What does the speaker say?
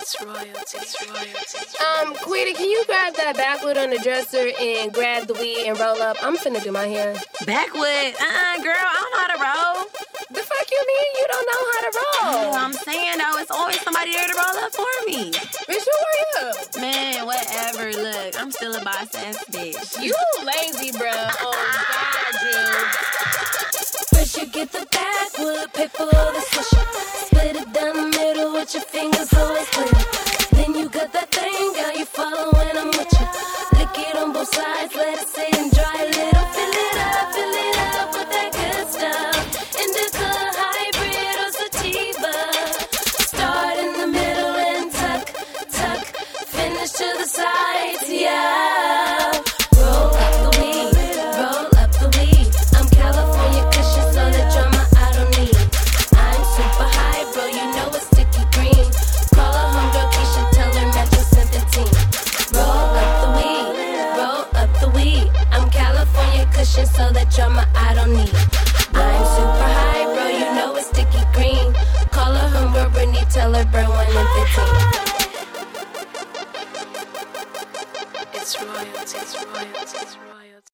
It's royalty. It's royalty. Um, Quita, can you grab that backwood on the dresser and grab the weed and roll up? I'm finna do my hair. Backwood? Uh-uh, girl, I don't know how to roll. The fuck you mean you don't know how to roll? I'm saying, though, it's always somebody there to roll up for me. Bitch, who are you? Man, whatever. Look, I'm still a boss ass bitch. You lazy, bro. Oh, God, dude. First you get the backwood, paper or the it dry little. So that drama I don't need. I'm super high, bro, you know it's sticky green. Call her homegirl, Brittany, tell her burn 1 and 15. It's royalty. It's royalty. It's royalty.